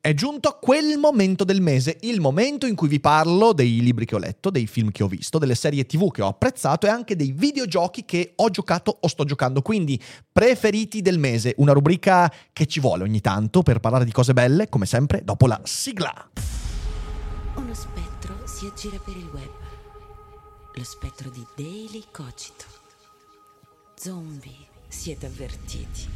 È giunto quel momento del mese, il momento in cui vi parlo dei libri che ho letto, dei film che ho visto, delle serie tv che ho apprezzato e anche dei videogiochi che ho giocato o sto giocando. Quindi, preferiti del mese, una rubrica che ci vuole ogni tanto per parlare di cose belle, come sempre, dopo la sigla. Uno spettro si aggira per il web. Lo spettro di Daily Cogito. Zombie, siete avvertiti.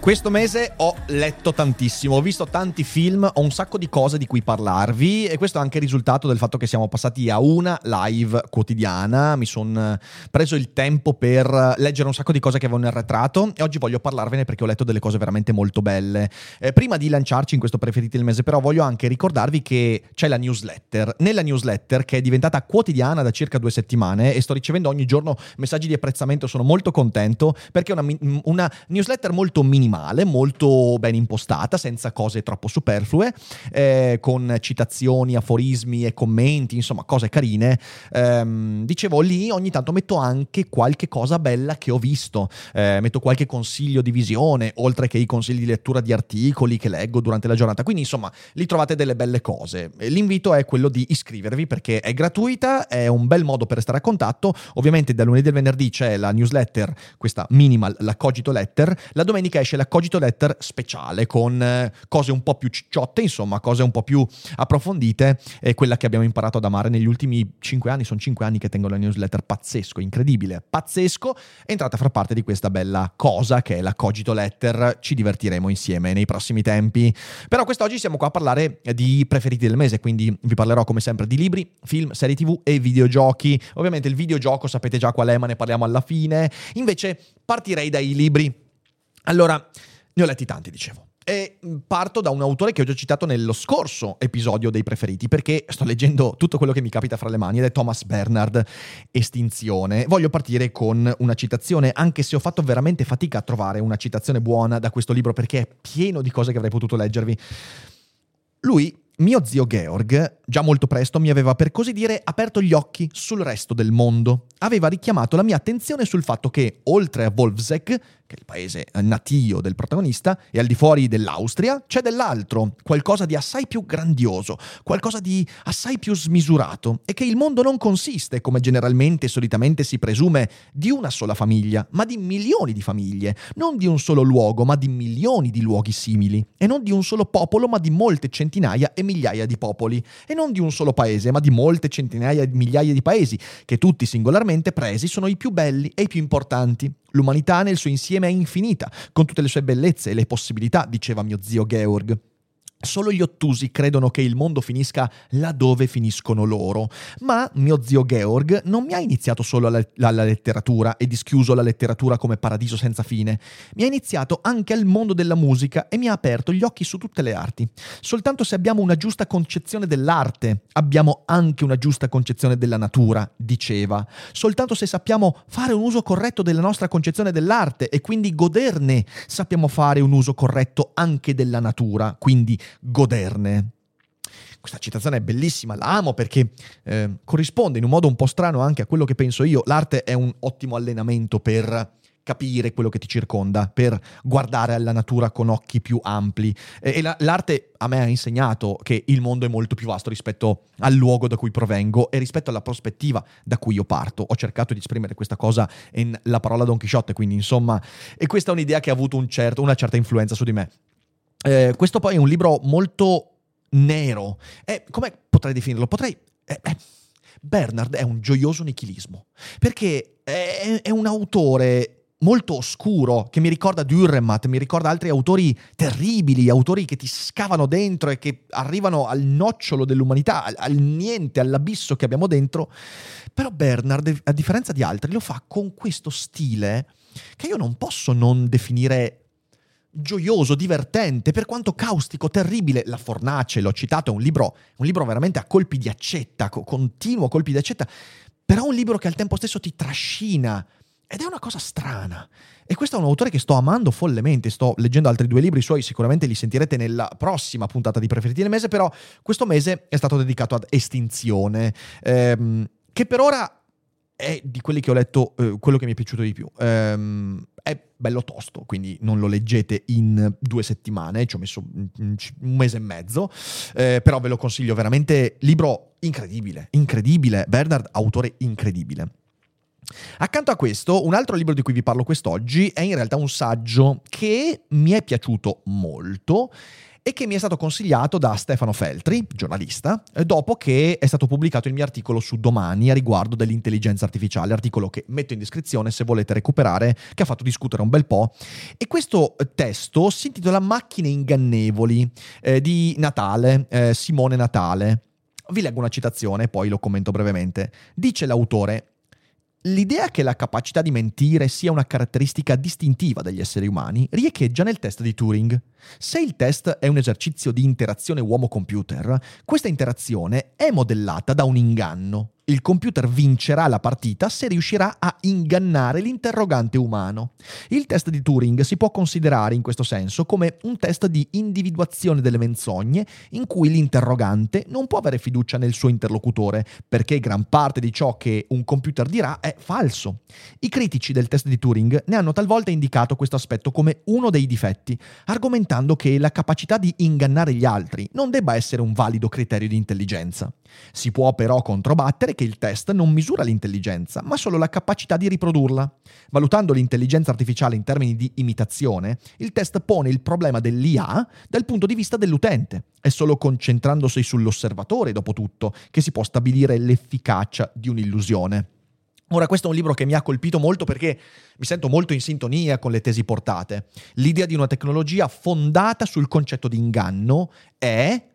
Questo mese ho letto tantissimo, ho visto tanti film, ho un sacco di cose di cui parlarvi e questo è anche il risultato del fatto che siamo passati a una live quotidiana. Mi sono preso il tempo per leggere un sacco di cose che avevo arretrato e oggi voglio parlarvene perché ho letto delle cose veramente molto belle. Eh, prima di lanciarci in questo preferiti del mese, però, voglio anche ricordarvi che c'è la newsletter. Nella newsletter, che è diventata quotidiana da circa due settimane e sto ricevendo ogni giorno messaggi di apprezzamento, sono molto contento perché è una, una newsletter molto minimale male, molto ben impostata, senza cose troppo superflue, eh, con citazioni, aforismi e commenti, insomma cose carine. Ehm, dicevo lì ogni tanto metto anche qualche cosa bella che ho visto, eh, metto qualche consiglio di visione, oltre che i consigli di lettura di articoli che leggo durante la giornata. Quindi insomma lì trovate delle belle cose. L'invito è quello di iscrivervi perché è gratuita, è un bel modo per stare a contatto. Ovviamente da lunedì al venerdì c'è la newsletter, questa minimal, la Cogito Letter. La domenica esce la Letter speciale con eh, cose un po' più cicciotte, insomma, cose un po' più approfondite, è quella che abbiamo imparato ad amare negli ultimi cinque anni, sono cinque anni che tengo la newsletter, pazzesco, incredibile, pazzesco, è entrata a far parte di questa bella cosa che è la Cogito Letter, ci divertiremo insieme nei prossimi tempi, però quest'oggi siamo qua a parlare di preferiti del mese, quindi vi parlerò come sempre di libri, film, serie tv e videogiochi, ovviamente il videogioco sapete già qual è, ma ne parliamo alla fine, invece partirei dai libri. Allora, ne ho letti tanti, dicevo. E parto da un autore che ho già citato nello scorso episodio dei preferiti, perché sto leggendo tutto quello che mi capita fra le mani ed è Thomas Bernard, Estinzione. Voglio partire con una citazione, anche se ho fatto veramente fatica a trovare una citazione buona da questo libro, perché è pieno di cose che avrei potuto leggervi. Lui mio zio Georg, già molto presto, mi aveva per così dire aperto gli occhi sul resto del mondo. Aveva richiamato la mia attenzione sul fatto che, oltre a Wolfsek, che è il paese natio del protagonista, e al di fuori dell'Austria, c'è dell'altro, qualcosa di assai più grandioso, qualcosa di assai più smisurato, e che il mondo non consiste, come generalmente e solitamente si presume, di una sola famiglia, ma di milioni di famiglie, non di un solo luogo, ma di milioni di luoghi simili, e non di un solo popolo, ma di molte centinaia e migliaia di popoli, e non di un solo paese, ma di molte centinaia e migliaia di paesi, che tutti singolarmente presi sono i più belli e i più importanti. L'umanità nel suo insieme è infinita, con tutte le sue bellezze e le possibilità, diceva mio zio Georg. Solo gli ottusi credono che il mondo finisca laddove finiscono loro, ma mio zio Georg non mi ha iniziato solo alla, letteratura e dischiuso la letteratura come paradiso senza fine, mi ha iniziato anche al mondo della musica e mi ha aperto gli occhi su tutte le arti. Soltanto se abbiamo una giusta concezione dell'arte, abbiamo anche una giusta concezione della natura, diceva. Soltanto se sappiamo fare un uso corretto della nostra concezione dell'arte e quindi goderne, sappiamo fare un uso corretto anche della natura, quindi goderne. Questa citazione è bellissima, la amo perché eh, corrisponde in un modo un po' strano anche a quello che penso io. L'arte è un ottimo allenamento per capire quello che ti circonda, per guardare alla natura con occhi più ampli. E, la, l'arte a me ha insegnato che il mondo è molto più vasto rispetto al luogo da cui provengo e rispetto alla prospettiva da cui io parto. Ho cercato di esprimere questa cosa in La parola Don Chisciotte, quindi insomma, e questa è un'idea che ha avuto un certo, una certa influenza su di me. Eh, questo poi è un libro molto nero. Eh, come potrei definirlo? Potrei... Eh, eh, Bernard è un gioioso nichilismo, perché è, è un autore molto oscuro che mi ricorda Dürrenmatt, mi ricorda altri autori terribili, autori che ti scavano dentro e che arrivano al nocciolo dell'umanità, al, al niente, all'abisso che abbiamo dentro. Però Bernard, a differenza di altri, lo fa con questo stile che io non posso non definire gioioso, divertente, per quanto caustico, terribile. La Fornace, l'ho citato, è un libro, un libro veramente a colpi di accetta, continuo colpi di accetta, però un libro che al tempo stesso ti trascina ed è una cosa strana. E questo è un autore che sto amando follemente. Sto leggendo altri due libri suoi, sicuramente li sentirete nella prossima puntata di Preferiti del mese. Però questo mese è stato dedicato ad Estinzione, ehm, che per ora è di quelli che ho letto eh, quello che mi è piaciuto di più. Ehm, è bello tosto, quindi non lo leggete in due settimane, ci ho messo un mese e mezzo, eh, però ve lo consiglio veramente. Libro incredibile, incredibile. Bernard, autore incredibile. Accanto a questo, un altro libro di cui vi parlo quest'oggi è in realtà un saggio che mi è piaciuto molto e che mi è stato consigliato da Stefano Feltri, giornalista, dopo che è stato pubblicato il mio articolo su Domani a riguardo dell'intelligenza artificiale, articolo che metto in descrizione se volete recuperare, che ha fatto discutere un bel po'. E questo testo si intitola Macchine ingannevoli eh, di Natale, eh, Simone Natale. Vi leggo una citazione, poi lo commento brevemente. Dice l'autore, L'idea che la capacità di mentire sia una caratteristica distintiva degli esseri umani riecheggia nel test di Turing. Se il test è un esercizio di interazione uomo-computer, questa interazione è modellata da un inganno, il computer vincerà la partita se riuscirà a ingannare l'interrogante umano. Il test di Turing si può considerare in questo senso come un test di individuazione delle menzogne in cui l'interrogante non può avere fiducia nel suo interlocutore perché gran parte di ciò che un computer dirà è falso. I critici del test di Turing ne hanno talvolta indicato questo aspetto come uno dei difetti, argomentando che la capacità di ingannare gli altri non debba essere un valido criterio di intelligenza. Si può però controbattere che il test non misura l'intelligenza, ma solo la capacità di riprodurla. Valutando l'intelligenza artificiale in termini di imitazione, il test pone il problema dell'IA dal punto di vista dell'utente. È solo concentrandosi sull'osservatore, dopo tutto, che si può stabilire l'efficacia di un'illusione. Ora, questo è un libro che mi ha colpito molto perché mi sento molto in sintonia con le tesi portate. L'idea di una tecnologia fondata sul concetto di inganno è,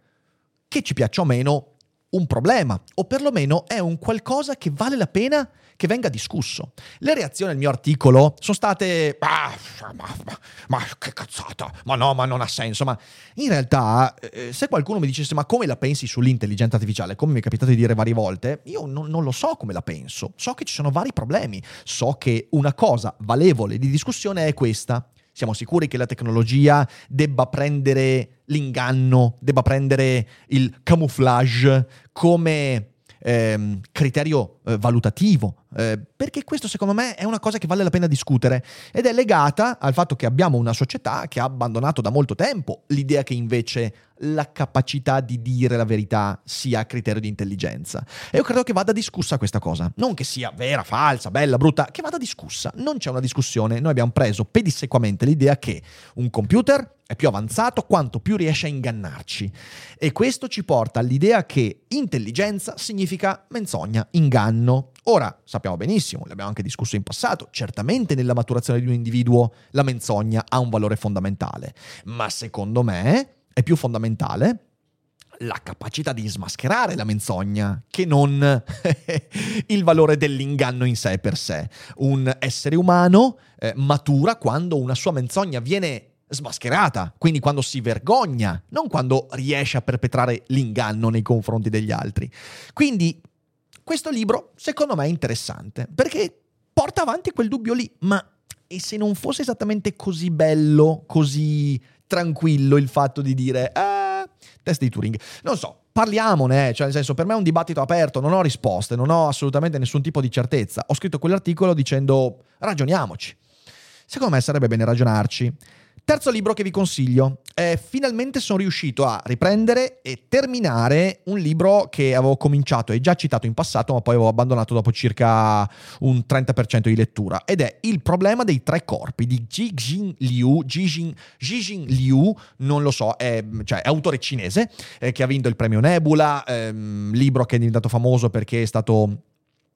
che ci piaccia o meno, un problema, o perlomeno è un qualcosa che vale la pena che venga discusso. Le reazioni al mio articolo sono state ah, ma, ma, ma, che cazzata, ma no, ma non ha senso, ma in realtà eh, se qualcuno mi dicesse ma come la pensi sull'intelligenza artificiale, come mi è capitato di dire varie volte, io non, non lo so come la penso, so che ci sono vari problemi, so che una cosa valevole di discussione è questa. Siamo sicuri che la tecnologia debba prendere l'inganno, debba prendere il camouflage come ehm, criterio eh, valutativo, eh, perché questo secondo me è una cosa che vale la pena discutere ed è legata al fatto che abbiamo una società che ha abbandonato da molto tempo l'idea che invece la capacità di dire la verità sia criterio di intelligenza. E io credo che vada discussa questa cosa. Non che sia vera, falsa, bella, brutta, che vada discussa. Non c'è una discussione. Noi abbiamo preso pedissequamente l'idea che un computer è più avanzato quanto più riesce a ingannarci. E questo ci porta all'idea che intelligenza significa menzogna, inganno. Ora, sappiamo benissimo, l'abbiamo anche discusso in passato, certamente nella maturazione di un individuo la menzogna ha un valore fondamentale, ma secondo me è più fondamentale la capacità di smascherare la menzogna che non il valore dell'inganno in sé per sé. Un essere umano eh, matura quando una sua menzogna viene smascherata, quindi quando si vergogna, non quando riesce a perpetrare l'inganno nei confronti degli altri. Quindi questo libro secondo me è interessante perché porta avanti quel dubbio lì, ma e se non fosse esattamente così bello, così tranquillo il fatto di dire ah, test di Turing? Non so, parliamone, cioè nel senso per me è un dibattito aperto, non ho risposte, non ho assolutamente nessun tipo di certezza. Ho scritto quell'articolo dicendo ragioniamoci. Secondo me sarebbe bene ragionarci. Terzo libro che vi consiglio. Eh, finalmente sono riuscito a riprendere e terminare un libro che avevo cominciato e già citato in passato, ma poi avevo abbandonato dopo circa un 30% di lettura. Ed è Il problema dei tre corpi di Jijin Liu. Jijin, Jijin Liu, non lo so, è, cioè, è autore cinese eh, che ha vinto il premio Nebula, ehm, libro che è diventato famoso perché è stato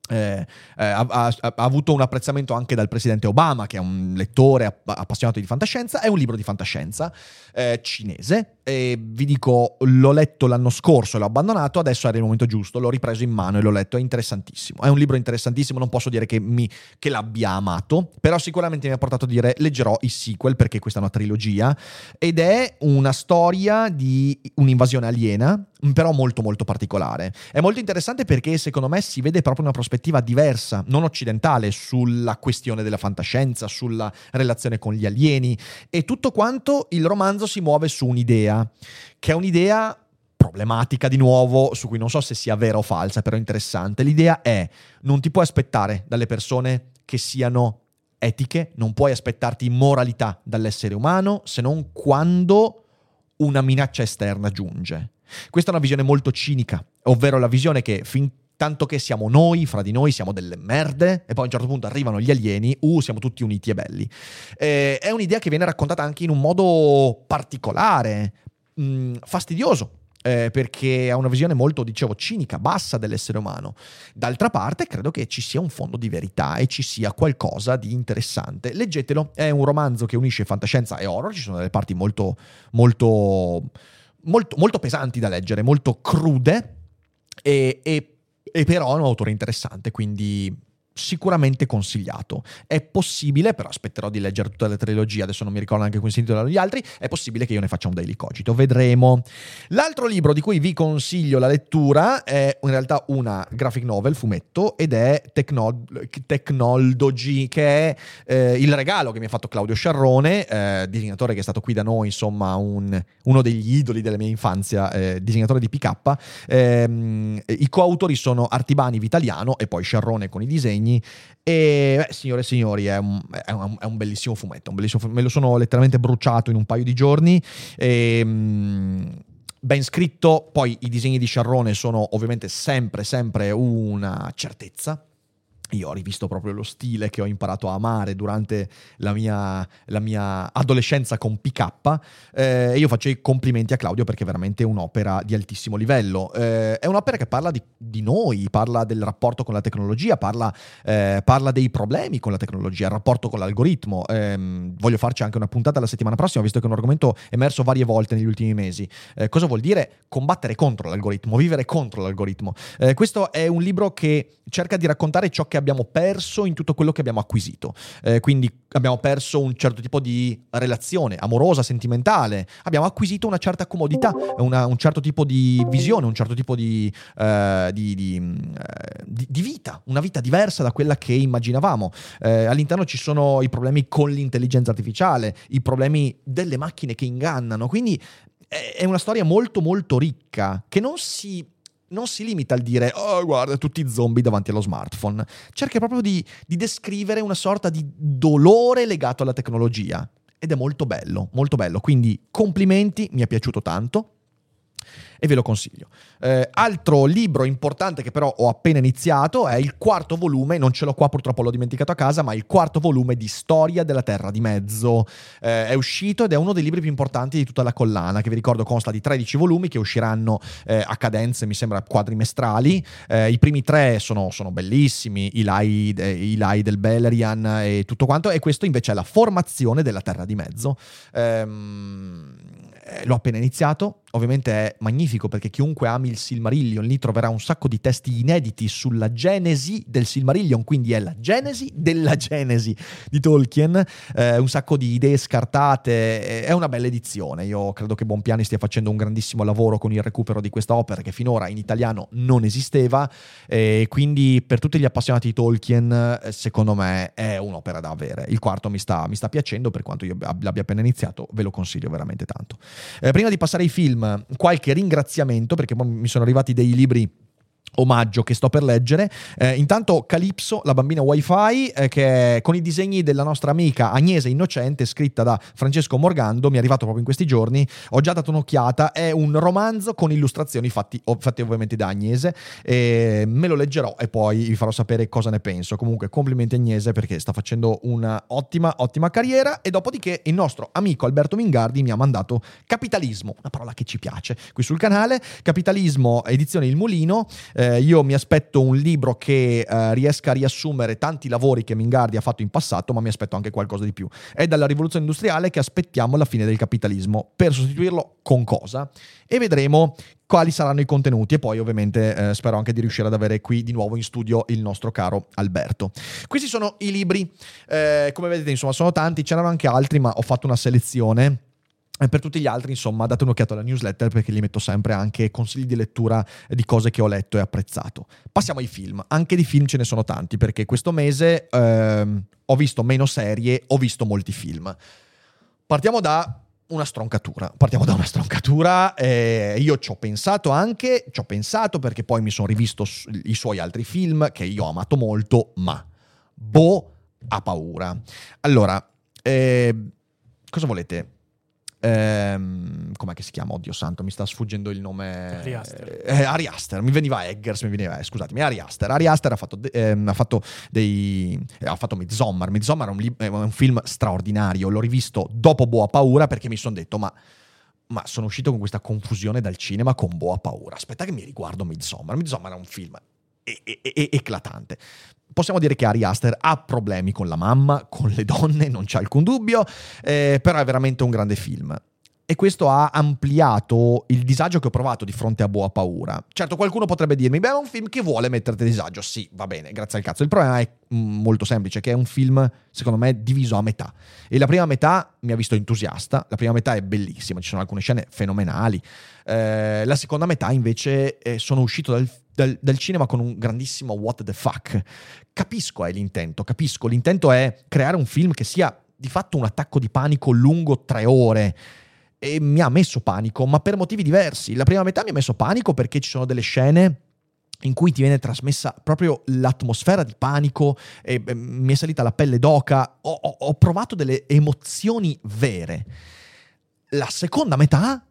eh, eh, ha, ha, ha, avuto un apprezzamento anche dal presidente Obama, che è un lettore appassionato di fantascienza. È un libro di fantascienza eh, cinese. E vi dico, l'ho letto l'anno scorso e l'ho abbandonato. Adesso era il momento giusto. L'ho ripreso in mano e l'ho letto. È interessantissimo. È un libro interessantissimo. Non posso dire che, mi, che l'abbia amato, però sicuramente mi ha portato a dire leggerò i sequel perché questa è una trilogia. Ed è una storia di un'invasione aliena però molto molto particolare. È molto interessante perché secondo me si vede proprio una prospettiva diversa, non occidentale, sulla questione della fantascienza, sulla relazione con gli alieni e tutto quanto il romanzo si muove su un'idea, che è un'idea problematica di nuovo, su cui non so se sia vera o falsa, però interessante. L'idea è non ti puoi aspettare dalle persone che siano etiche, non puoi aspettarti moralità dall'essere umano se non quando una minaccia esterna giunge. Questa è una visione molto cinica, ovvero la visione che fin tanto che siamo noi, fra di noi siamo delle merde, e poi a un certo punto arrivano gli alieni, uh, siamo tutti uniti e belli. Eh, è un'idea che viene raccontata anche in un modo particolare, mh, mm, fastidioso. Eh, perché ha una visione molto, dicevo, cinica, bassa dell'essere umano. D'altra parte, credo che ci sia un fondo di verità e ci sia qualcosa di interessante. Leggetelo, è un romanzo che unisce fantascienza e horror, ci sono delle parti molto, molto molto, molto pesanti da leggere, molto crude, e, e, e però è un autore interessante, quindi sicuramente consigliato. È possibile, però aspetterò di leggere tutta la trilogia, adesso non mi ricordo neanche come si intitolano gli altri, è possibile che io ne faccia un daily cogito, vedremo. L'altro libro di cui vi consiglio la lettura è in realtà una graphic novel, fumetto, ed è Techno- Technology, che è eh, il regalo che mi ha fatto Claudio Sciarrone, eh, disegnatore che è stato qui da noi, insomma, un, uno degli idoli della mia infanzia, eh, disegnatore di PK. Ehm, I coautori sono Artibani Vitaliano e poi Sciarrone con i disegni disegni. E, beh, signore e signori, è un, è, un, è un, bellissimo fumetto. Un bellissimo, me lo sono letteralmente bruciato in un paio di giorni. E, ehm, ben scritto, poi i disegni di Sciarrone sono ovviamente sempre, sempre una certezza io ho rivisto proprio lo stile che ho imparato a amare durante la mia, la mia adolescenza con PK eh, e io faccio i complimenti a Claudio perché è veramente un'opera di altissimo livello. Eh, è un'opera che parla di, di, noi, parla del rapporto con la tecnologia, parla, eh, parla, dei problemi con la tecnologia, il rapporto con l'algoritmo. Ehm, voglio farci anche una puntata la settimana prossima, visto che è un argomento emerso varie volte negli ultimi mesi. Eh, cosa vuol dire combattere contro l'algoritmo, vivere contro l'algoritmo? Eh, questo è un libro che cerca di raccontare ciò che che abbiamo perso in tutto quello che abbiamo acquisito. Eh, quindi abbiamo perso un certo tipo di relazione amorosa, sentimentale, abbiamo acquisito una certa comodità, una, un certo tipo di visione, un certo tipo di, uh, di, di, uh, di, vita, una vita diversa da quella che immaginavamo. Uh, all'interno ci sono i problemi con l'intelligenza artificiale, i problemi delle macchine che ingannano, quindi è una storia molto molto ricca che non si non si limita al dire, oh guarda, tutti zombie davanti allo smartphone. Cerca proprio di, di descrivere una sorta di dolore legato alla tecnologia. Ed è molto bello, molto bello. Quindi complimenti, mi è piaciuto tanto e ve lo consiglio. Eh, altro libro importante che però ho appena iniziato è il quarto volume, non ce l'ho qua purtroppo l'ho dimenticato a casa, ma il quarto volume di Storia della Terra di Mezzo. Eh, è uscito ed è uno dei libri più importanti di tutta la collana, che vi ricordo consta di 13 volumi che usciranno eh, a cadenze, mi sembra, quadrimestrali. Eh, I primi tre sono, sono bellissimi, i lai, i lai, del Belerian e tutto quanto, e questo invece è la formazione della Terra di Mezzo. Ehm, eh, l'ho appena iniziato, ovviamente è magnifico perché chiunque ami il Silmarillion lì troverà un sacco di testi inediti sulla genesi del Silmarillion, quindi è la genesi della genesi di Tolkien, eh, un sacco di idee scartate, è una bella edizione, io credo che Bonpiani stia facendo un grandissimo lavoro con il recupero di questa opera che finora in italiano non esisteva e quindi per tutti gli appassionati di Tolkien eh, secondo me è un'opera da avere. Il quarto mi sta, mi sta piacendo per quanto io l'abbia appena iniziato, ve lo consiglio veramente tanto. Eh, prima di passare ai film, qualche ringraziamento perché mi sono arrivati dei libri omaggio che sto per leggere. Eh, intanto Calypso, la bambina wifi, eh, che con i disegni della nostra amica Agnese Innocente, scritta da Francesco Morgando, mi è arrivato proprio in questi giorni, ho già dato un'occhiata, è un romanzo con illustrazioni fatti, fatti ovviamente da Agnese, e me lo leggerò e poi vi farò sapere cosa ne penso. Comunque complimenti Agnese perché sta facendo una ottima, ottima carriera. E dopodiché il nostro amico Alberto Mingardi mi ha mandato Capitalismo, una parola che ci piace qui sul canale, Capitalismo edizione Il Mulino, eh, io mi aspetto un libro che eh, riesca a riassumere tanti lavori che Mingardi ha fatto in passato, ma mi aspetto anche qualcosa di più. È dalla rivoluzione industriale che aspettiamo la fine del capitalismo. Per sostituirlo con cosa? E vedremo quali saranno i contenuti e poi ovviamente eh, spero anche di riuscire ad avere qui di nuovo in studio il nostro caro Alberto. Questi sono i libri, eh, come vedete insomma sono tanti, c'erano anche altri ma ho fatto una selezione. Per tutti gli altri, insomma, date un'occhiata alla newsletter perché gli metto sempre anche consigli di lettura di cose che ho letto e apprezzato. Passiamo ai film. Anche di film ce ne sono tanti perché questo mese ehm, ho visto meno serie, ho visto molti film. Partiamo da una stroncatura. Partiamo da una stroncatura. Eh, io ci ho pensato anche, ci ho pensato perché poi mi sono rivisto i suoi altri film che io ho amato molto, ma Bo ha paura. Allora, eh, cosa volete? Ehm, com'è che si chiama? Oddio santo, mi sta sfuggendo il nome. Ari Aster. Eh, Ari Aster, mi veniva Eggers, mi veniva, eh, scusatemi, Ari Aster. Ari Aster ha fatto, ehm, ha fatto dei... ha fatto Midsommar. Midsommar è un, è un, film straordinario, l'ho rivisto dopo Boa Paura perché mi sono detto, ma... Ma sono uscito con questa confusione dal cinema con Boa Paura. Aspetta che mi riguardo Midsommar. Midsommar è un film e- e- e- eclatante possiamo dire che Ari Aster ha problemi con la mamma, con le donne, non c'è alcun dubbio, eh, però è veramente un grande film. E questo ha ampliato il disagio che ho provato di fronte a Boa Paura. Certo, qualcuno potrebbe dirmi, beh, è un film che vuole metterti a disagio. Sì, va bene, grazie al cazzo. Il problema è mm, molto semplice, che è un film, secondo me, diviso a metà. E la prima metà mi ha visto entusiasta, la prima metà è bellissima, ci sono alcune scene fenomenali. Eh, la seconda metà, invece, eh, sono uscito dal, dal, dal cinema con un grandissimo what the fuck. Capisco è l'intento, capisco. L'intento è creare un film che sia di fatto un attacco di panico lungo tre ore e mi ha messo panico, ma per motivi diversi. La prima metà mi ha messo panico perché ci sono delle scene in cui ti viene trasmessa proprio l'atmosfera di panico e eh, mi è salita la pelle d'oca, ho, ho, ho provato delle emozioni vere. La seconda metà eh,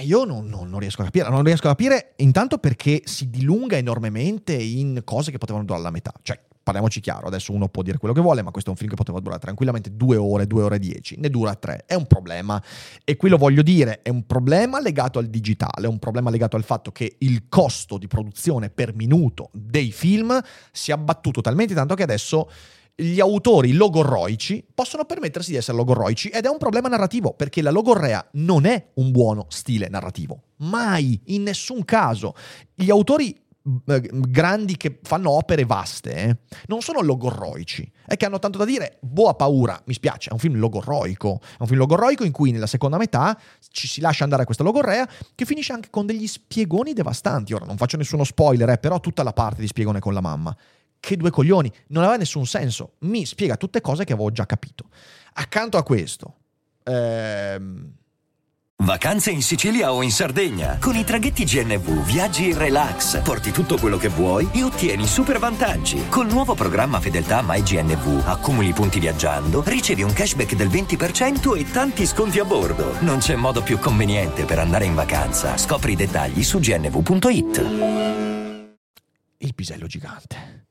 io non, non, non, riesco a capire. Non riesco a capire intanto perché si dilunga enormemente in cose che potevano durare la metà. Cioè, parliamoci chiaro, adesso uno può dire quello che vuole, ma questo è un film che poteva durare tranquillamente due ore, due ore e dieci, ne dura tre, è un problema. E qui lo voglio dire, è un problema legato al digitale, è un problema legato al fatto che il costo di produzione per minuto dei film si è abbattuto talmente tanto che adesso gli autori logorroici possono permettersi di essere logorroici ed è un problema narrativo perché la logorrea non è un buono stile narrativo. Mai, in nessun caso. Gli autori eh, grandi che fanno opere vaste, eh, non sono logorroici, è che hanno tanto da dire. Boa paura, mi spiace, è un film logorroico. È un film logorroico in cui nella seconda metà ci si lascia andare a questa logorrea che finisce anche con degli spiegoni devastanti. Ora non faccio nessuno spoiler, eh, però tutta la parte di spiegone con la mamma. Che due coglioni, non aveva nessun senso. Mi spiega tutte cose che avevo già capito. Accanto a questo, ehm Vacanze in Sicilia o in Sardegna. Con i traghetti GNV viaggi in relax, porti tutto quello che vuoi e ottieni super vantaggi. Col nuovo programma Fedeltà MyGNV accumuli punti viaggiando, ricevi un cashback del 20% e tanti sconti a bordo. Non c'è modo più conveniente per andare in vacanza. Scopri i dettagli su gnv.it. Il pisello gigante.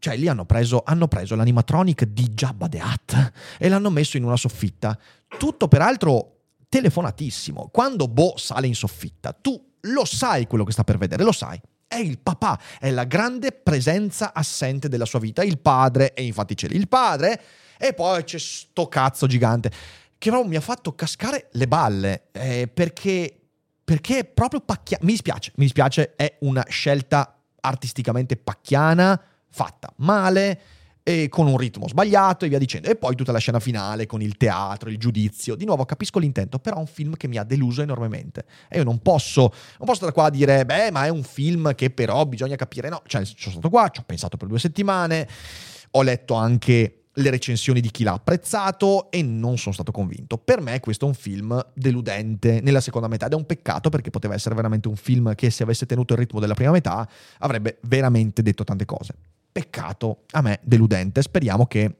Cioè, lì hanno preso, hanno preso l'animatronic di Jabba the Hutt e l'hanno messo in una soffitta. Tutto peraltro telefonatissimo. Quando Bo sale in soffitta, tu lo sai quello che sta per vedere, lo sai. È il papà, è la grande presenza assente della sua vita, il padre, e infatti c'è lì il padre, e poi c'è sto cazzo gigante, che proprio mi ha fatto cascare le balle, eh, perché, perché è proprio pacchiano. Mi dispiace, mi dispiace, è una scelta artisticamente pacchiana, fatta male, e con un ritmo sbagliato e via dicendo. E poi tutta la scena finale con il teatro, il giudizio. Di nuovo capisco l'intento, però è un film che mi ha deluso enormemente. E io non posso, non posso stare qua a dire, beh, ma è un film che però bisogna capire. No, cioè, sono stato qua, ci ho pensato per due settimane, ho letto anche le recensioni di chi l'ha apprezzato e non sono stato convinto. Per me questo è un film deludente nella seconda metà ed è un peccato perché poteva essere veramente un film che se avesse tenuto il ritmo della prima metà avrebbe veramente detto tante cose. Peccato, a me deludente. Speriamo che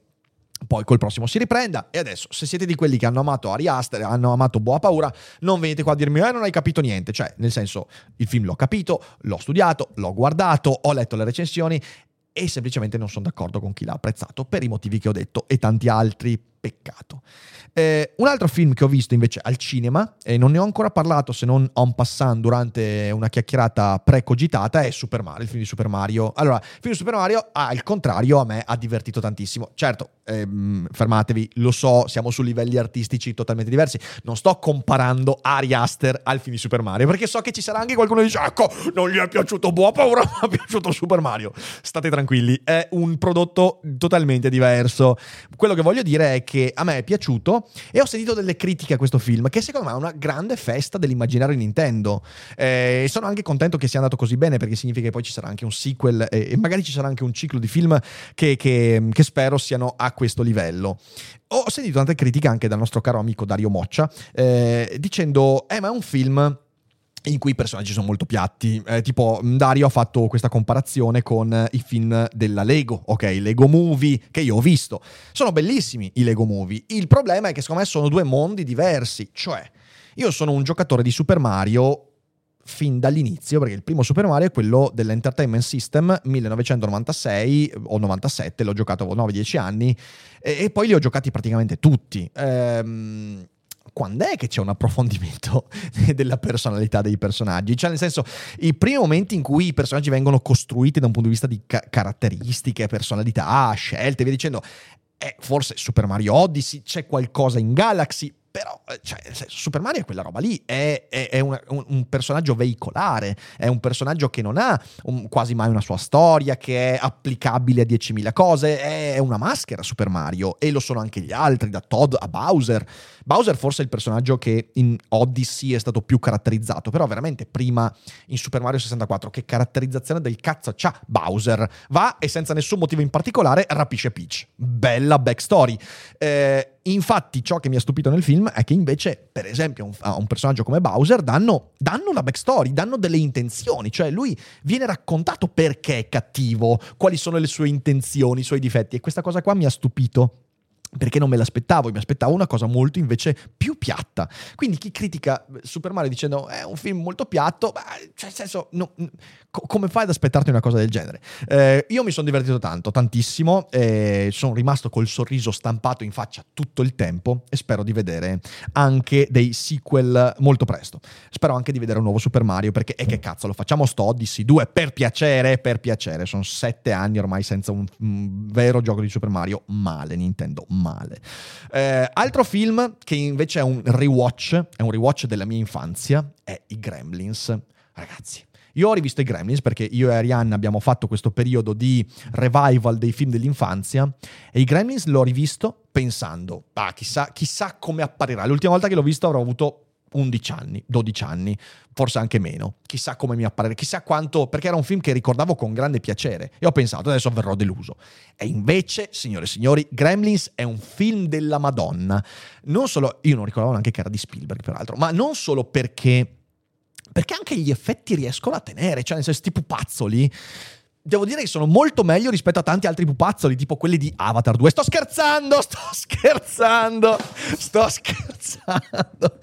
poi col prossimo si riprenda. E adesso, se siete di quelli che hanno amato Ari Aster, hanno amato Boa Paura, non venite qua a dirmi, eh, non hai capito niente. Cioè, nel senso, il film l'ho capito, l'ho studiato, l'ho guardato, ho letto le recensioni e semplicemente non sono d'accordo con chi l'ha apprezzato per i motivi che ho detto e tanti altri. Peccato. Eh, un altro film che ho visto invece al cinema, e non ne ho ancora parlato se non en passant durante una chiacchierata precogitata, è Super Mario, il film di Super Mario. Allora, il film di Super Mario, al contrario, a me ha divertito tantissimo. Certo, ehm, fermatevi, lo so, siamo su livelli artistici totalmente diversi. Non sto comparando Ari Aster al film di Super Mario, perché so che ci sarà anche qualcuno che dice, ecco, non gli è piaciuto Boa Paura, ma è piaciuto Super Mario. State tranquilli, è un prodotto totalmente diverso. Quello che voglio dire è che a me è piaciuto e ho sentito delle critiche a questo film, che secondo me è una grande festa dell'immaginario Nintendo. Eh, sono anche contento che sia andato così bene, perché significa che poi ci sarà anche un sequel e magari ci sarà anche un ciclo di film che, che, che spero siano a questo livello. Ho sentito tante critiche anche dal nostro caro amico Dario Moccia, eh, dicendo, eh ma è un film in cui i personaggi sono molto piatti. Eh, tipo, Dario ha fatto questa comparazione con eh, i film della Lego, ok? Lego Movie, che io ho visto. Sono bellissimi i Lego Movie. Il problema è che secondo me sono due mondi diversi. Cioè, io sono un giocatore di Super Mario fin dall'inizio, perché il primo Super Mario è quello dell'Entertainment System 1996 o 97, l'ho giocato avevo 9-10 anni, e, e, poi li ho giocati praticamente tutti. Ehm quando è che c'è un approfondimento della personalità dei personaggi? Cioè, nel senso, i primi momenti in cui i personaggi vengono costruiti da un punto di vista di ca- caratteristiche, personalità, scelte, via dicendo, eh, forse Super Mario Odyssey, c'è qualcosa in Galaxy, però eh, cioè, Super Mario è quella roba lì, è, è, è un, un, personaggio veicolare, è un personaggio che non ha un, quasi mai una sua storia, che è applicabile a 10.000 cose, è una maschera Super Mario e lo sono anche gli altri, da Todd a Bowser. Bowser forse è il personaggio che in Odyssey è stato più caratterizzato, però veramente prima in Super Mario 64 che caratterizzazione del cazzo c'ha Bowser? Va e senza nessun motivo in particolare rapisce Peach. Bella backstory. Eh, Infatti, ciò che mi ha stupito nel film è che invece, per esempio, a un personaggio come Bowser danno, danno una backstory, danno delle intenzioni, cioè lui viene raccontato perché è cattivo, quali sono le sue intenzioni, i suoi difetti, e questa cosa qua mi ha stupito perché non me l'aspettavo, mi aspettavo una cosa molto invece più piatta. Quindi chi critica Super Mario dicendo è un film molto piatto, beh, cioè nel senso, no, co- come fai ad aspettarti una cosa del genere? Eh, io mi sono divertito tanto, tantissimo, eh, sono rimasto col sorriso stampato in faccia tutto il tempo e spero di vedere anche dei sequel molto presto. Spero anche di vedere un nuovo Super Mario perché, e che cazzo, lo facciamo sto Odyssey 2 per piacere, per piacere. Sono sette anni ormai senza un, un vero gioco di Super Mario, male Nintendo, male. Eh, altro film che invece è un rewatch, è un rewatch della mia infanzia, è I Gremlins. Ragazzi, io ho rivisto i Gremlins perché io e Arianna abbiamo fatto questo periodo di revival dei film dell'infanzia e i Gremlins l'ho rivisto pensando, ah, chissà, chissà come apparirà. L'ultima volta che l'ho visto avrò avuto 11 anni, 12 anni, forse anche meno. Chissà come mi apparirà, chissà quanto, perché era un film che ricordavo con grande piacere e ho pensato adesso verrò deluso. E invece, signore e signori, Gremlins è un film della Madonna. Non solo, io non ricordavo neanche che era di Spielberg peraltro, ma non solo perché perché anche gli effetti riescono a tenere, cioè nel senso sti pupazzoli devo dire che sono molto meglio rispetto a tanti altri pupazzoli, tipo quelli di Avatar 2. Sto scherzando, sto scherzando, sto scherzando.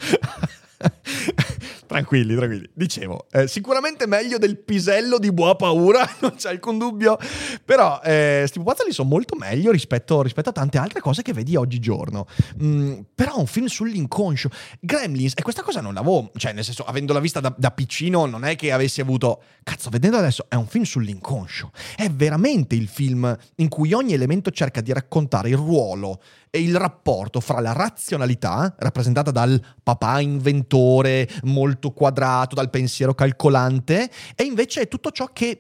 tranquilli, tranquilli. Dicevo, eh, sicuramente meglio del pisello di Buona Paura, non c'è alcun dubbio, però eh, sti pupazzoli sono molto meglio rispetto, rispetto, a tante altre cose che vedi oggigiorno. Mm, però un film sull'inconscio. Gremlins, e questa cosa non l'avevo, cioè nel senso, avendola vista da, da piccino, non è che avessi avuto, cazzo, vedendo adesso, è un film sull'inconscio. È veramente il film in cui ogni elemento cerca di raccontare il ruolo e il rapporto fra la razionalità, rappresentata dal papà inventore molto quadrato, dal pensiero calcolante, e invece è tutto ciò che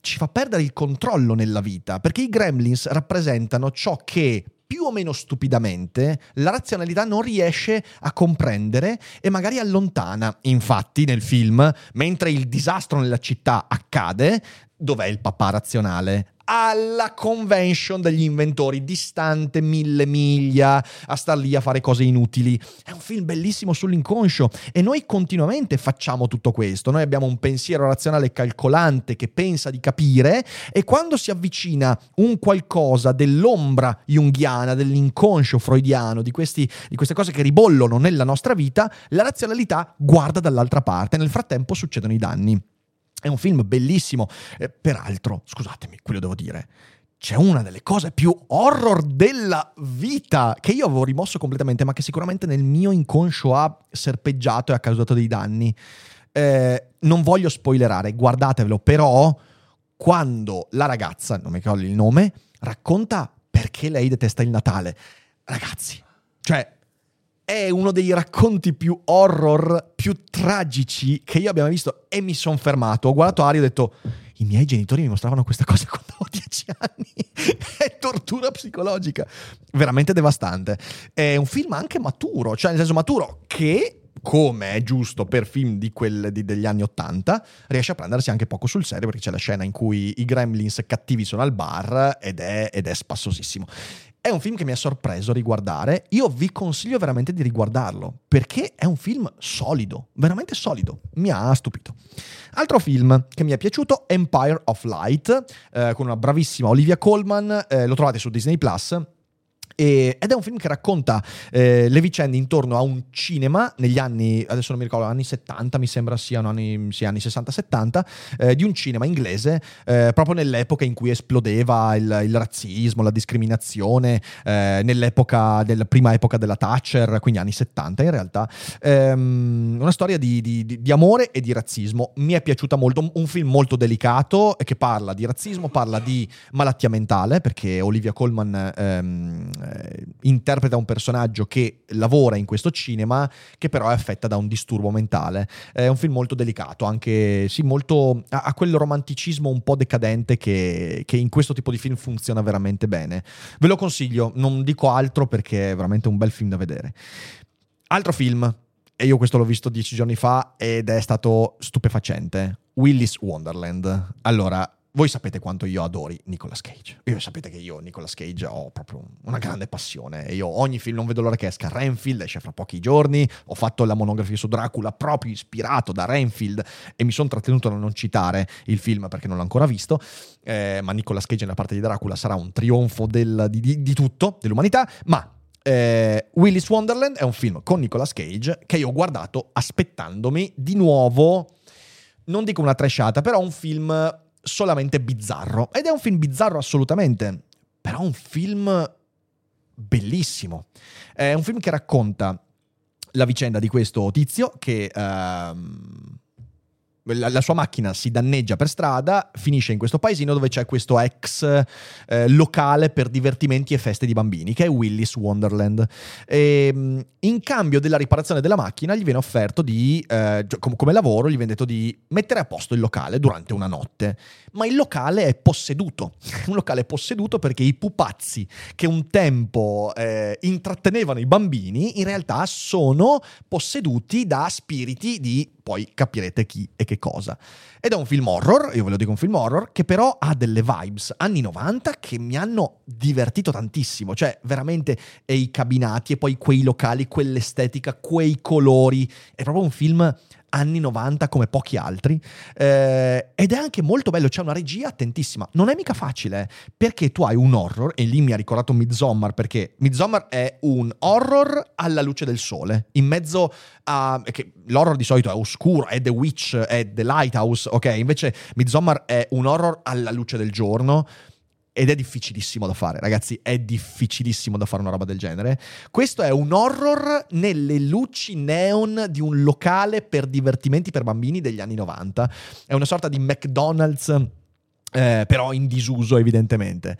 ci fa perdere il controllo nella vita, perché i gremlins rappresentano ciò che più o meno stupidamente la razionalità non riesce a comprendere e magari allontana. Infatti nel film, mentre il disastro nella città accade, dov'è il papà razionale? alla convention degli inventori, distante mille miglia, a star lì a fare cose inutili. È un film bellissimo sull'inconscio e noi continuamente facciamo tutto questo. Noi abbiamo un pensiero razionale calcolante che pensa di capire e quando si avvicina un qualcosa dell'ombra junghiana, dell'inconscio freudiano, di, questi, di queste cose che ribollono nella nostra vita, la razionalità guarda dall'altra parte. Nel frattempo succedono i danni. È un film bellissimo. Eh, peraltro, scusatemi, quello devo dire. c'è una delle cose più horror della vita che io avevo rimosso completamente, ma che sicuramente nel mio inconscio ha serpeggiato e ha causato dei danni. Eh, non voglio spoilerare, guardatevelo, però quando la ragazza, non mi ricordo il nome, racconta perché lei detesta il Natale. Ragazzi, cioè è uno dei racconti più horror, più tragici che io abbia mai visto e mi sono fermato. Ho guardato Ari e ho detto i miei genitori mi mostravano questa cosa quando avevo dieci anni. è tortura psicologica. Veramente devastante. È un film anche maturo, cioè nel senso maturo che come è giusto per film di quel, di, degli anni Ottanta, riesce a prendersi anche poco sul serio perché c'è la scena in cui i gremlins cattivi sono al bar ed è, ed è spassosissimo. È un film che mi ha sorpreso riguardare. Io vi consiglio veramente di riguardarlo perché è un film solido, veramente solido. Mi ha stupito. Altro film che mi è piaciuto, Empire of Light, eh, con una bravissima Olivia Colman. Eh, lo trovate su Disney Plus e, ed è un film che racconta eh, le vicende intorno a un cinema negli anni, adesso non mi ricordo, anni 70 mi sembra siano anni, sì, anni 60-70, eh, di un cinema inglese eh, proprio nell'epoca in cui esplodeva il, il razzismo, la discriminazione, eh, nell'epoca, della prima epoca della Thatcher, quindi anni 70 in realtà. Ehm, una storia di, di, di, amore e di razzismo. Mi è piaciuta molto, un film molto delicato che parla di razzismo, parla di malattia mentale, perché Olivia Colman ehm, eh, interpreta un personaggio che lavora in questo cinema, che però è affetta da un disturbo mentale. È un film molto delicato, anche sì, molto ha, quel romanticismo un po' decadente che, che, in questo tipo di film funziona veramente bene. Ve lo consiglio, non dico altro perché è veramente un bel film da vedere. Altro film, e io questo l'ho visto dieci giorni fa ed è stato stupefacente. Willis Wonderland. Allora, voi sapete quanto io adori Nicolas Cage. Io sapete che io Nicolas Cage ho proprio una grande passione. Io ogni film non vedo l'ora che esca. Renfield esce fra pochi giorni. Ho fatto la monografia su Dracula proprio ispirato da Renfield e mi sono trattenuto a non citare il film perché non l'ho ancora visto. Eh, ma Nicolas Cage nella parte di Dracula sarà un trionfo del, di, di, di tutto, dell'umanità. Ma eh, Willis Wonderland è un film con Nicolas Cage che io ho guardato aspettandomi di nuovo, non dico una trashata, però un film solamente bizzarro. Ed è un film bizzarro assolutamente, però un film bellissimo. È un film che racconta la vicenda di questo tizio che... Uh, la, la, sua macchina si danneggia per strada, finisce in questo paesino dove c'è questo ex eh, locale per divertimenti e feste di bambini, che è Willis Wonderland. E, ehm, in cambio della riparazione della macchina gli viene offerto di, eh, com- come lavoro, gli viene detto di mettere a posto il locale durante una notte. Ma il locale è posseduto. un locale posseduto perché i pupazzi che un tempo eh, intrattenevano i bambini in realtà sono posseduti da spiriti di poi capirete chi e che cosa. Ed è un film horror, io ve lo dico un film horror, che però ha delle vibes anni 90 che mi hanno divertito tantissimo, cioè veramente e i cabinati e poi quei locali, quell'estetica, quei colori, è proprio un film anni 90 come pochi altri eh, ed è anche molto bello, c'è una regia attentissima, non è mica facile perché tu hai un horror e lì mi ha ricordato Midsommar perché Midsommar è un horror alla luce del sole, in mezzo a... che l'horror di solito è oscuro, è The Witch, è The Lighthouse, ok? Invece Midsommar è un horror alla luce del giorno ed è difficilissimo da fare, ragazzi, è difficilissimo da fare una roba del genere. Questo è un horror nelle luci neon di un locale per divertimenti per bambini degli anni 90. È una sorta di McDonald's, eh, però in disuso evidentemente.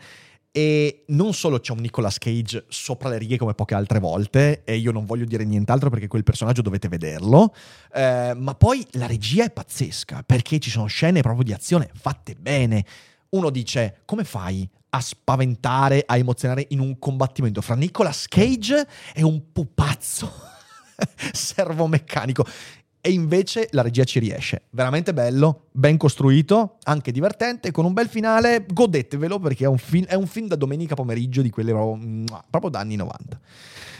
E non solo c'è un Nicolas Cage sopra le righe come poche altre volte, e io non voglio dire nient'altro perché quel personaggio dovete vederlo, eh, ma poi la regia è pazzesca perché ci sono scene proprio di azione fatte bene uno dice come fai a spaventare, a emozionare in un combattimento fra Nicolas Cage e un pupazzo servomeccanico. E invece la regia ci riesce. Veramente bello, ben costruito, anche divertente, con un bel finale. Godetevelo perché è un film, è un film da domenica pomeriggio di quelle proprio, proprio da anni 90.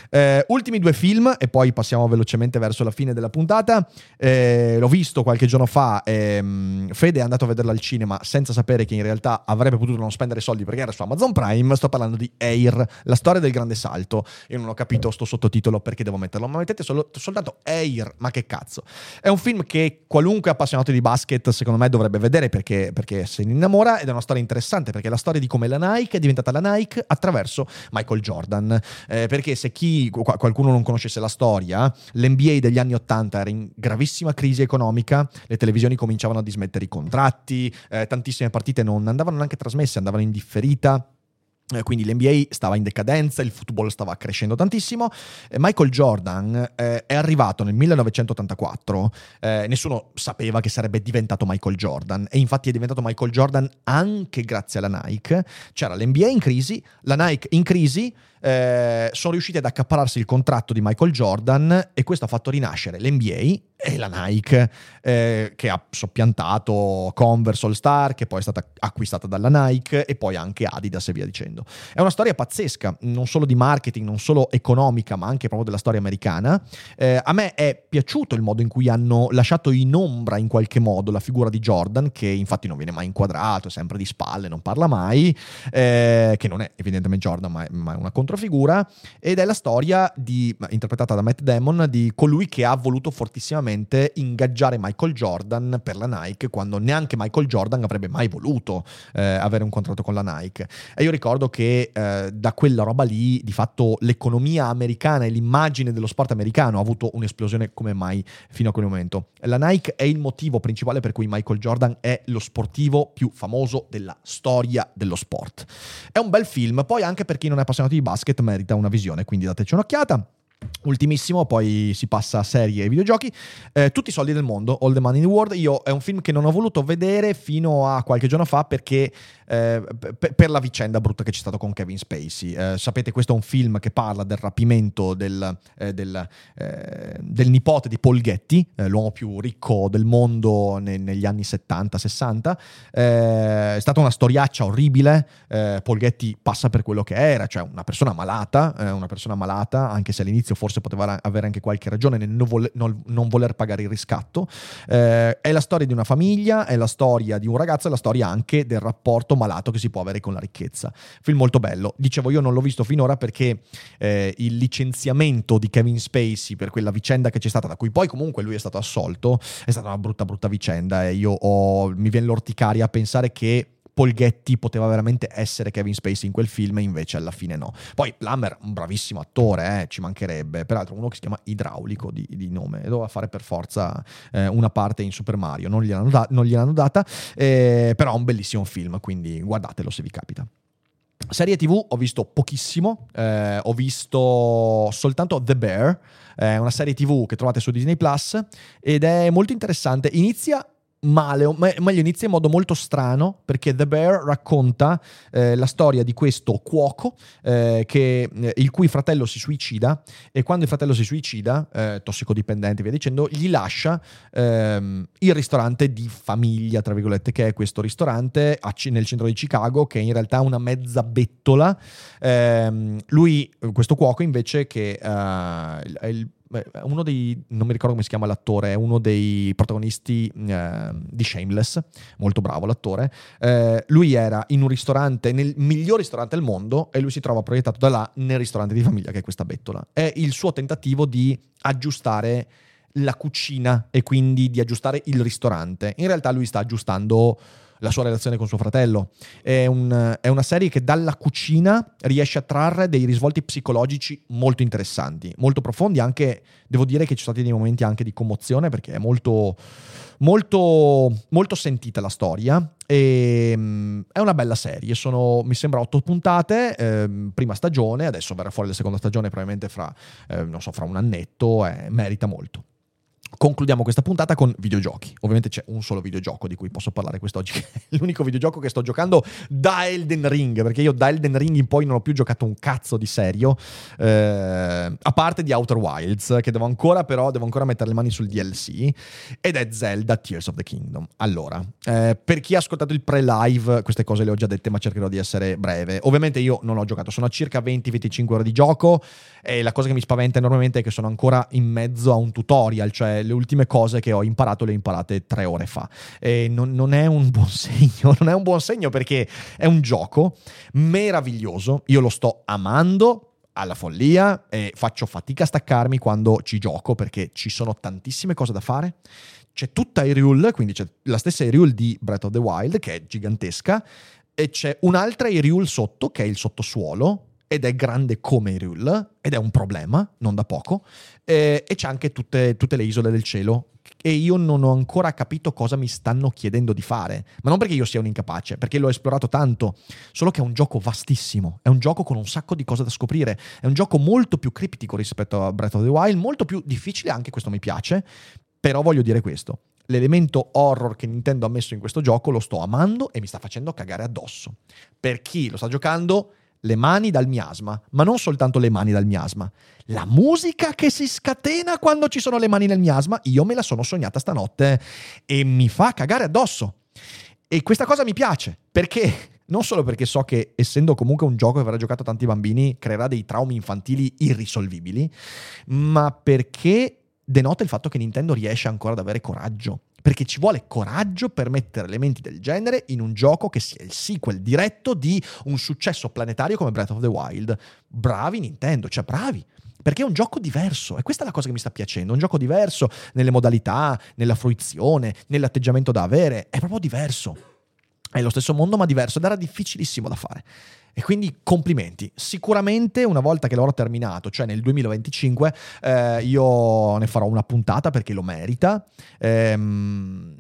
Eh, ultimi due film e poi passiamo velocemente verso la fine della puntata. Eh, l'ho visto qualche giorno fa. Ehm, Fede è andato a vederlo al cinema senza sapere che in realtà avrebbe potuto non spendere soldi perché era su Amazon Prime. Sto parlando di Air, la storia del grande salto. Io non ho capito sto sottotitolo perché devo metterlo, ma mettete solo, soltanto Air. Ma che cazzo? È un film che qualunque appassionato di basket secondo me dovrebbe vedere perché, perché se ne innamora ed è una storia interessante perché è la storia di come la Nike è diventata la Nike attraverso Michael Jordan. Eh, perché se chi, qualcuno non conoscesse la storia, l'NBA degli anni 80 era in gravissima crisi economica, le televisioni cominciavano a dismettere i contratti, eh, tantissime partite non andavano neanche trasmesse, andavano in differita eh, quindi l'NBA stava in decadenza, il football stava crescendo tantissimo. Michael Jordan eh, è arrivato nel 1984, eh, nessuno sapeva che sarebbe diventato Michael Jordan e infatti è diventato Michael Jordan anche grazie alla Nike. C'era l'NBA in crisi, la Nike in crisi, eh, sono riusciti ad accapararsi il contratto di Michael Jordan e questo ha fatto rinascere l'NBA e la Nike eh, che ha soppiantato Converse All Star che poi è stata acquistata dalla Nike e poi anche Adidas e via dicendo. È una storia pazzesca, non solo di marketing, non solo economica, ma anche proprio della storia americana. Eh, a me è piaciuto il modo in cui hanno lasciato in ombra in qualche modo la figura di Jordan, che infatti non viene mai inquadrato, è sempre di spalle, non parla mai, eh, che non è evidentemente Jordan, ma è, ma è una controfigura, ed è la storia di, interpretata da Matt Damon di colui che ha voluto fortissimamente ingaggiare Michael Jordan per la Nike quando neanche Michael Jordan avrebbe mai voluto eh, avere un contratto con la Nike. E io ricordo che eh, da quella roba lì, di fatto, l'economia americana e l'immagine dello sport americano ha avuto un'esplosione come mai fino a quel momento. La Nike è il motivo principale per cui Michael Jordan è lo sportivo più famoso della storia dello sport. È un bel film, poi anche per chi non è appassionato di basket merita una visione, quindi dateci un'occhiata. Ultimissimo, poi si passa a serie e videogiochi. Eh, tutti i soldi del mondo, All the Money in the World. Io è un film che non ho voluto vedere fino a qualche giorno fa perché eh, p- per la vicenda brutta che c'è stata con Kevin Spacey. Eh, sapete, questo è un film che parla del rapimento del, eh, del, eh, del nipote di Paul Getty, eh, l'uomo più ricco del mondo ne- negli anni 70-60. è stata una storiaccia orribile. Paul Getty passa per quello che era, cioè una persona malata, una persona malata, anche se all'inizio forse poteva avere anche qualche ragione nel non, voler, non, non voler pagare il riscatto. è la storia di una famiglia, è la storia di un ragazzo, è la storia anche del rapporto malato che si può avere con la ricchezza. Film molto bello. Dicevo, io non l'ho visto finora perché eh, il licenziamento di Kevin Spacey per quella vicenda che c'è stata, da cui poi comunque lui è stato assolto, è stata una brutta, brutta vicenda e io ho, mi viene l'orticaria a pensare che Paul Getty poteva veramente essere Kevin Spacey in quel film invece alla fine no. Poi Plummer, un bravissimo attore, eh, ci mancherebbe, peraltro uno che si chiama Idraulico di, di nome, doveva fare per forza eh, una parte in Super Mario, non gliel'hanno, da- non gliel'hanno data, eh, però è un bellissimo film, quindi guardatelo se vi capita. Serie TV ho visto pochissimo, eh, ho visto soltanto The Bear, è una serie TV che trovate su Disney Plus ed è molto interessante. Inizia male, o meglio inizia in modo molto strano perché The Bear racconta eh, la storia di questo cuoco eh, che, eh, il cui fratello si suicida e quando il fratello si suicida, eh, tossicodipendente via dicendo, gli lascia ehm, il ristorante di famiglia, tra virgolette, che è questo ristorante a, nel centro di Chicago che è in realtà una mezza bettola. Ehm, lui, questo cuoco invece che eh, è il uno dei, non mi ricordo come si chiama l'attore, è uno dei protagonisti eh, di Shameless, molto bravo l'attore. Eh, lui era in un ristorante, nel miglior ristorante del mondo, e lui si trova proiettato da là nel ristorante di famiglia, che è questa bettola. È il suo tentativo di aggiustare la cucina e quindi di aggiustare il ristorante. In realtà lui sta aggiustando la sua relazione con suo fratello. È, un, è, una serie che dalla cucina riesce a trarre dei risvolti psicologici molto interessanti, molto profondi, anche devo dire che ci sono stati dei momenti anche di commozione perché è molto, molto, molto sentita la storia. E, um, è una bella serie, sono mi sembra otto puntate, eh, prima stagione, adesso verrà fuori la seconda stagione probabilmente fra, eh, so, fra un annetto, eh, merita molto. Concludiamo questa puntata con videogiochi. Ovviamente c'è un solo videogioco di cui posso parlare quest'oggi, che è l'unico videogioco che sto giocando da Elden Ring, perché io da Elden Ring in poi non ho più giocato un cazzo di serio, eh, a parte di Outer Wilds, che devo ancora però, devo ancora mettere le mani sul DLC, ed è Zelda Tears of the Kingdom. Allora, eh, per chi ha ascoltato il pre-live, queste cose le ho già dette, ma cercherò di essere breve. Ovviamente io non ho giocato, sono a circa 20-25 ore di gioco, e la cosa che mi spaventa enormemente è che sono ancora in mezzo a un tutorial, cioè le ultime cose che ho imparato le ho imparate tre ore fa. Non, non è un buon segno, non è un buon segno perché è un gioco meraviglioso, io lo sto amando, alla follia e faccio fatica a staccarmi quando ci gioco perché ci sono tantissime cose da fare. C'è tutta Hyrule, quindi c'è la stessa Hyrule di Breath of the Wild che è gigantesca e c'è un'altra Hyrule sotto che è il sottosuolo ed è grande come Hyrule ed è un problema, non da poco, eh, e c'è anche tutte, tutte le isole del cielo e io non ho ancora capito cosa mi stanno chiedendo di fare. Ma non perché io sia un incapace, perché l'ho esplorato tanto, solo che è un gioco vastissimo, è un gioco con un sacco di cose da scoprire, è un gioco molto più criptico rispetto a Breath of the Wild, molto più difficile, anche questo mi piace, però voglio dire questo. L'elemento horror che Nintendo ha messo in questo gioco lo sto amando e mi sta facendo cagare addosso. Per chi lo sta giocando, le mani dal miasma, ma non soltanto le mani dal miasma. La musica che si scatena quando ci sono le mani nel miasma, io me la sono sognata stanotte e mi fa cagare addosso. E questa cosa mi piace, perché non solo perché so che essendo comunque un gioco che avrà giocato tanti bambini creerà dei traumi infantili irrisolvibili, ma perché denota il fatto che Nintendo riesce ancora ad avere coraggio perché ci vuole coraggio per mettere elementi del genere in un gioco che sia il sequel diretto di un successo planetario come Breath of the Wild. Bravi Nintendo, cioè bravi. Perché è un gioco diverso e questa è la cosa che mi sta piacendo, un gioco diverso nelle modalità, nella fruizione, nell'atteggiamento da avere, è proprio diverso. È lo stesso mondo ma diverso ed era difficilissimo da fare. E quindi complimenti. Sicuramente una volta che l'avrò terminato, cioè nel 2025, eh, io ne farò una puntata perché lo merita. Ehm,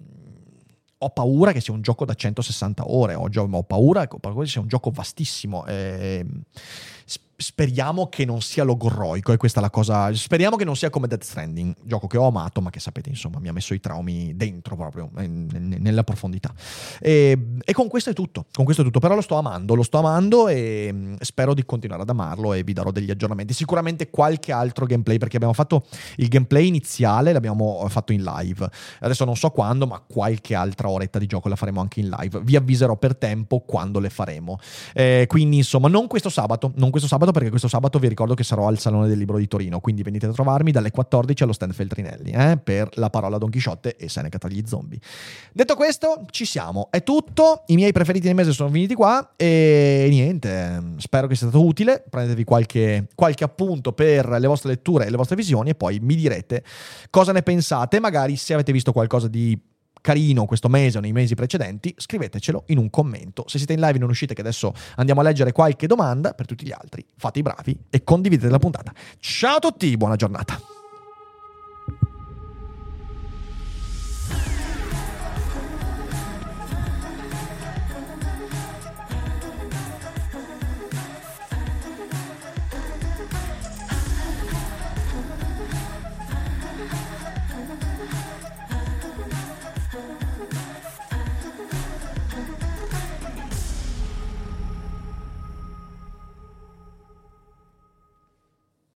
ho paura che sia un gioco da 160 ore, ho, paura, ho paura che sia un gioco vastissimo. Ehm, speriamo che non sia logorroico, e questa è la cosa. Speriamo che non sia come Death Stranding, gioco che ho amato, ma che sapete, insomma, mi ha messo i traumi dentro proprio, nella profondità. E, e, con questo è tutto. Con questo è tutto. Però lo sto amando, lo sto amando e mm, spero di continuare ad amarlo e vi darò degli aggiornamenti. Sicuramente qualche altro gameplay, perché abbiamo fatto il gameplay iniziale, l'abbiamo fatto in live. Adesso non so quando, ma qualche altra oretta di gioco la faremo anche in live. Vi avviserò per tempo quando le faremo. Eh, quindi, insomma, non questo sabato, non questo sabato sabato perché questo sabato vi ricordo che sarò al Salone del Libro di Torino, quindi venite a trovarmi dalle 14 allo stand Feltrinelli eh, per la parola Don Chisciotte e Seneca tagli zombie. Detto questo, ci siamo, è tutto, i miei preferiti del mese sono finiti qua e niente, spero che sia stato utile, prendetevi qualche, qualche appunto per le vostre letture e le vostre visioni e poi mi direte cosa ne pensate, magari se avete visto qualcosa di carino questo mese o nei mesi precedenti, scrivetecelo in un commento. Se siete in live e non uscite, che adesso andiamo a leggere qualche domanda, per tutti gli altri fate i bravi e condividete la puntata. Ciao a tutti, buona giornata.